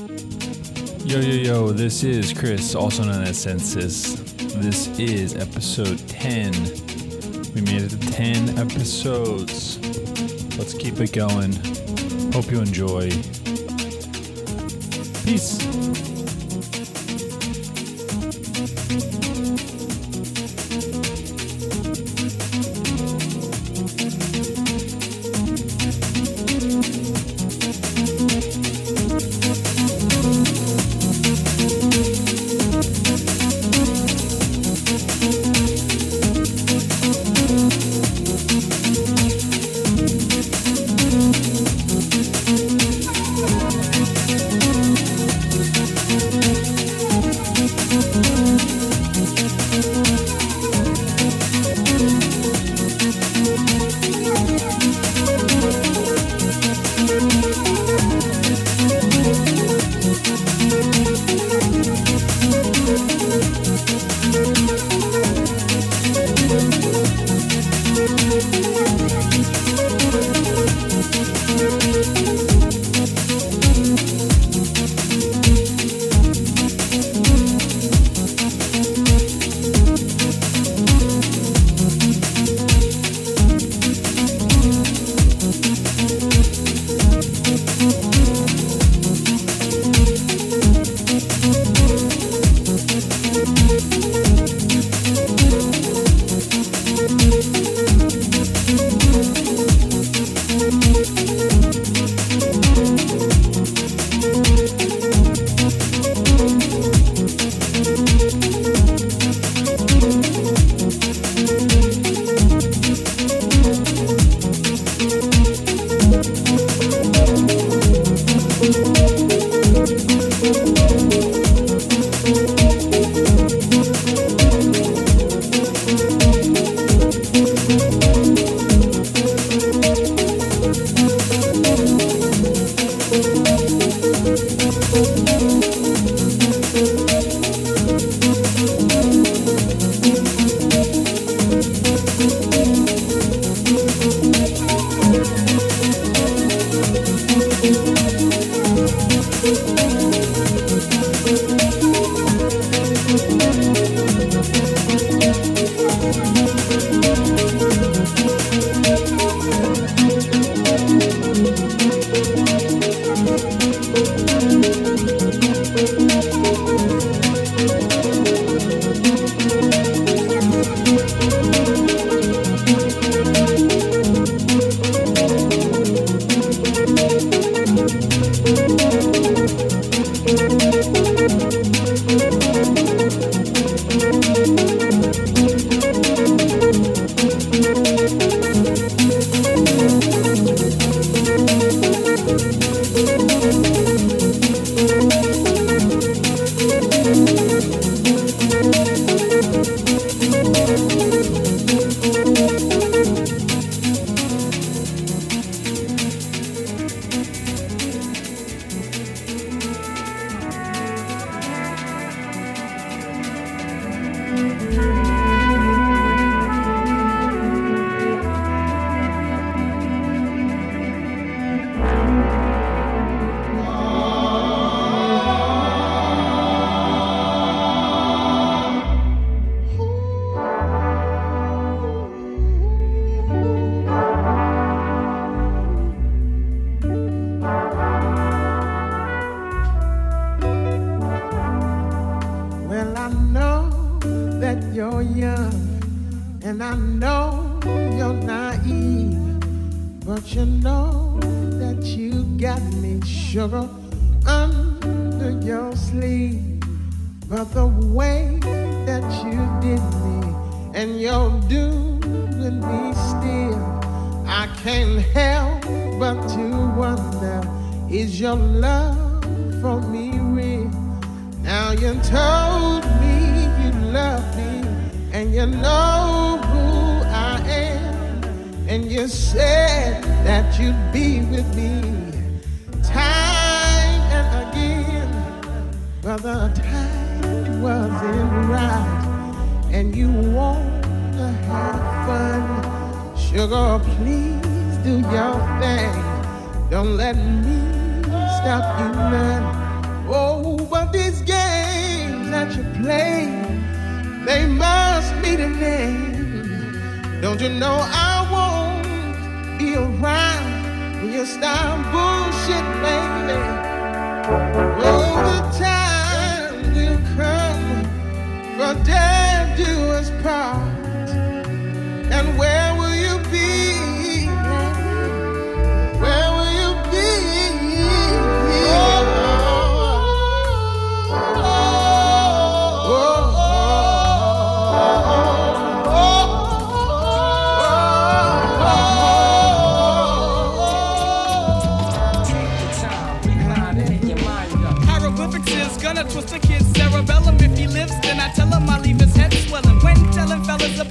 Yo, yo, yo, this is Chris, also known as Census. This is episode 10. We made it to 10 episodes. Let's keep it going. Hope you enjoy. Peace.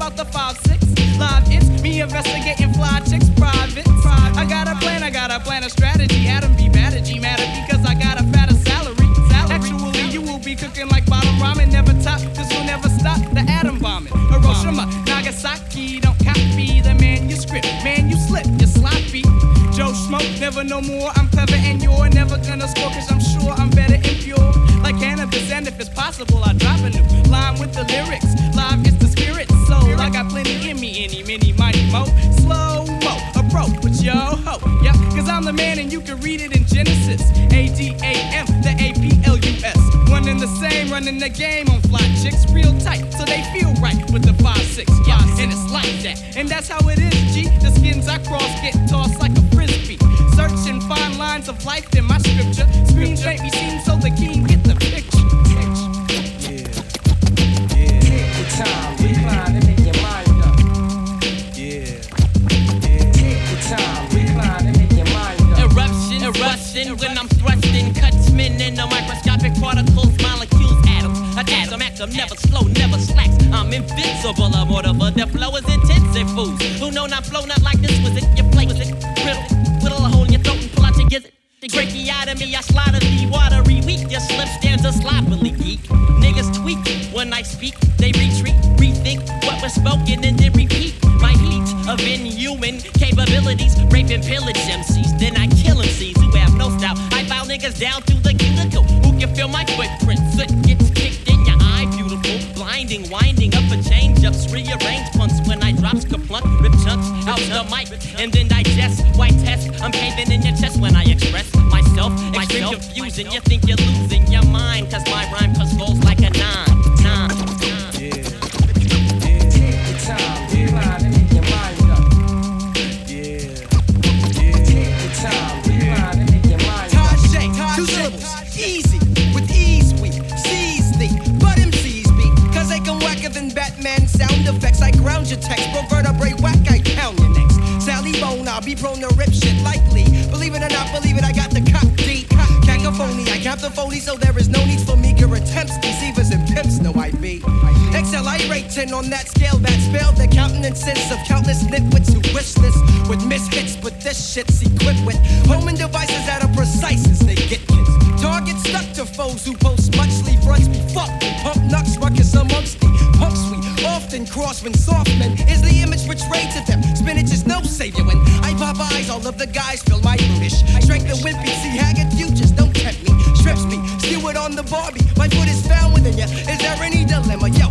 About the 5-6 live, it's me investigating fly chicks private. I got a plan, I got a plan, a strategy. Adam be mad at G matter because I got a fatter salary. Actually, you will be cooking like bottom ramen. Never top, this will never stop the atom bombing. Hiroshima, Nagasaki, don't copy the manuscript. Man, you slip, you're sloppy. Joe Smoke, never no more. I'm clever and you're never gonna score, cause I'm sure I'm better and pure. Like cannabis, and if it's possible, I drop a new line with the lyrics. Live cause man and you can read it in Genesis. A D A M, the A P L U S. One and the same, running the game on fly chicks, real tight, so they feel right with the 5-6. Yeah, and it's like that. And that's how it is, G. The skins I cross get tossed like a frisbee. Searching fine lines of life in my Them, never slow, never slacks. I'm invincible, I'm order, but the flow is intensive. Fools who know not flow, not like this was it. Your play was it, riddle, whittle a hole in your throat and pull out your gizzard. Tracheotomy, I slaughter the watery weak. Your slip stanza sloppily geek. Niggas tweak when I speak, they retreat, rethink what was spoken and then repeat. My heat of inhuman capabilities, rape and pillage MCs. Then I kill MCs who have no style. I file niggas down rearrange punts when I drops kaplunk, rip chunks out the mic, and then digest. White test, I'm caving in your chest when I express myself. Extreme confusion, you think you're losing your mind, cause my rhyme cuts goals like prone to rip shit likely. Believe it or not, believe it, I got the cop deep. Cacophony, I cap the phony, so there is no need for meager attempts. Deceivers and pimps no I be. XLI rate 10 on that scale, that spell the countenances of countless nitwits who wish this with misfits, but this shit's equipped with homing devices that are precise as they get kids. Targets stuck to foes who post much sleeve runs be cross when soft is the image portrayed to them. Spinach is no savior when I pop eyes, all of the guys feel my brutish. Strength and wimpy, see haggard futures, don't tempt me. Strips me, skew it on the Barbie. My foot is found within ya. Is there any dilemma? Yo,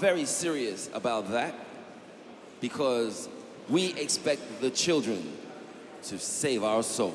very serious about that because we expect the children to save our soul.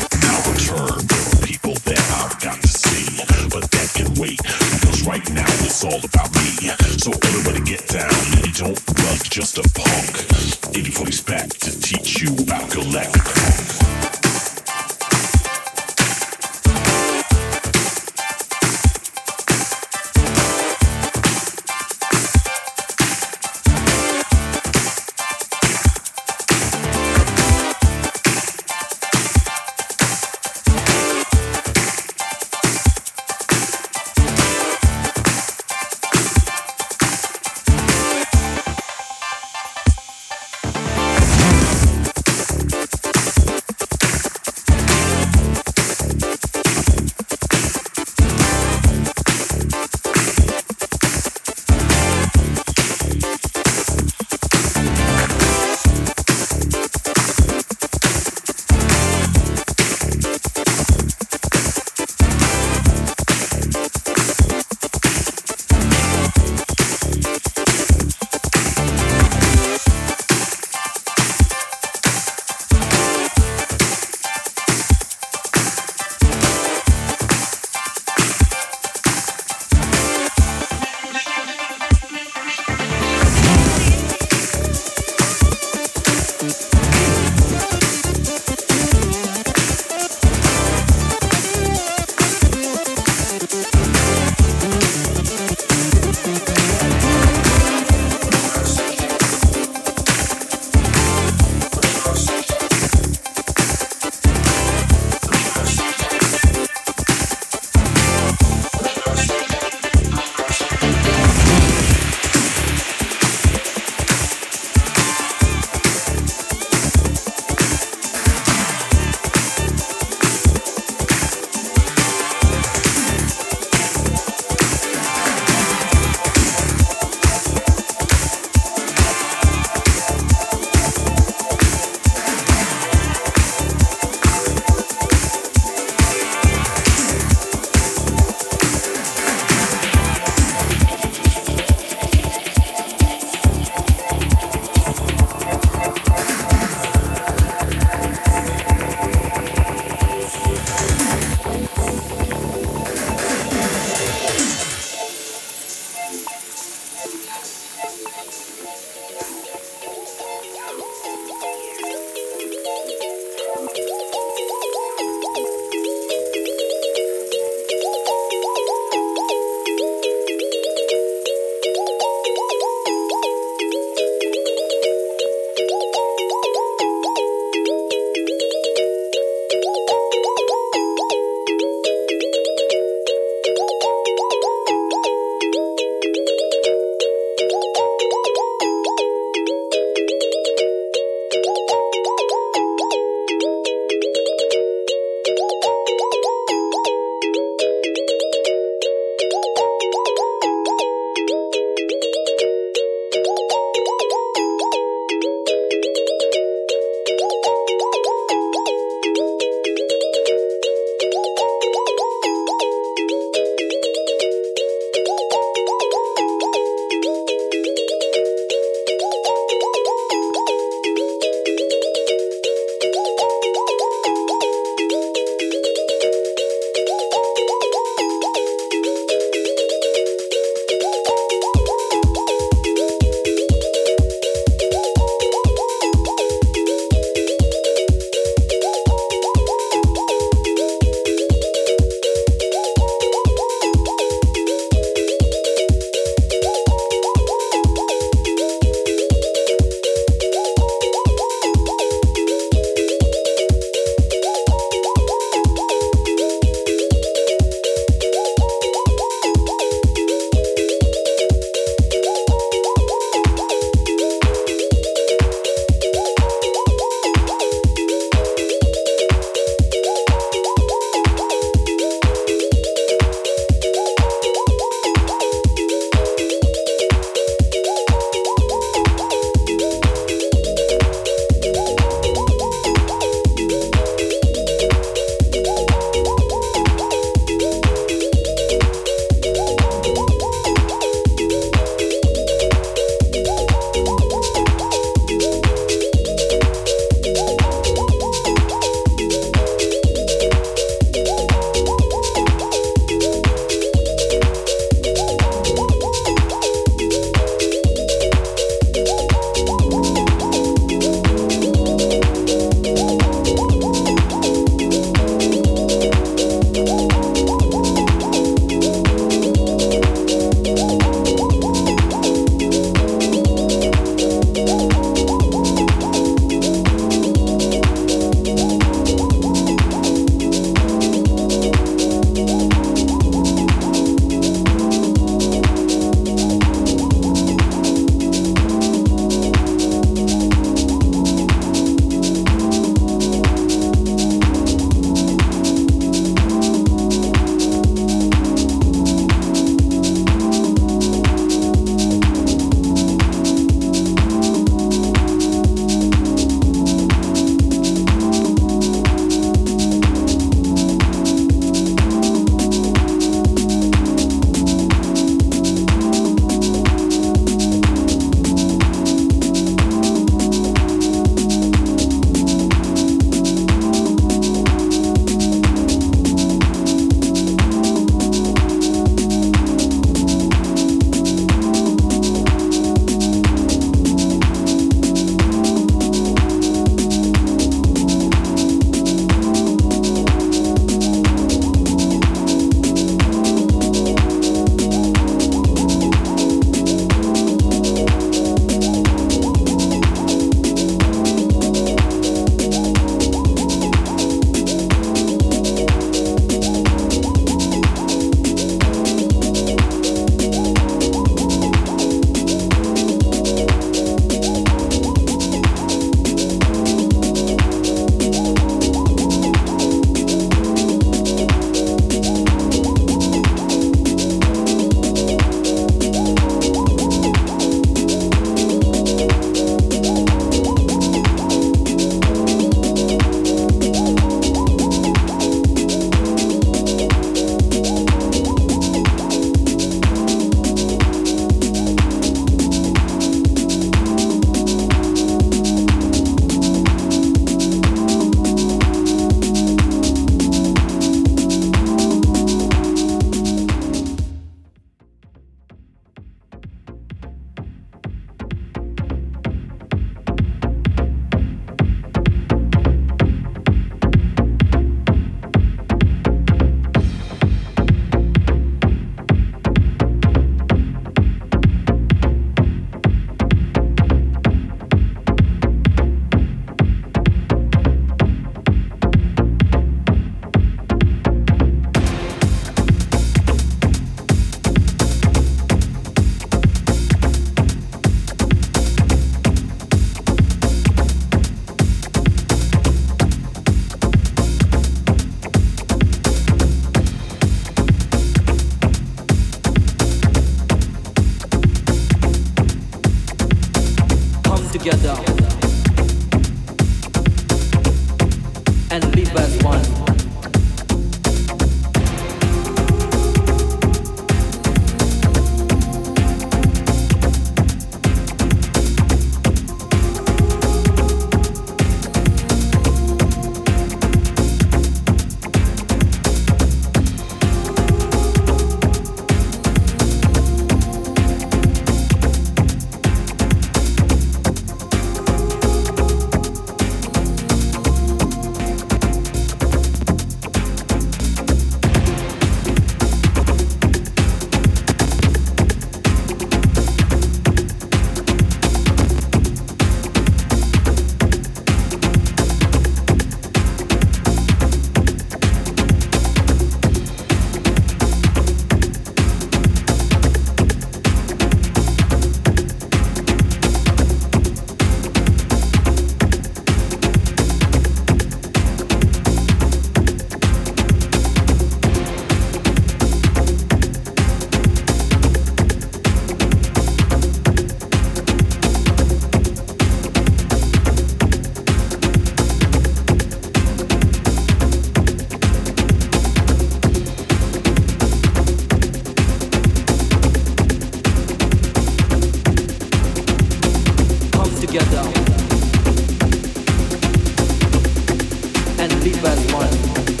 and live as one.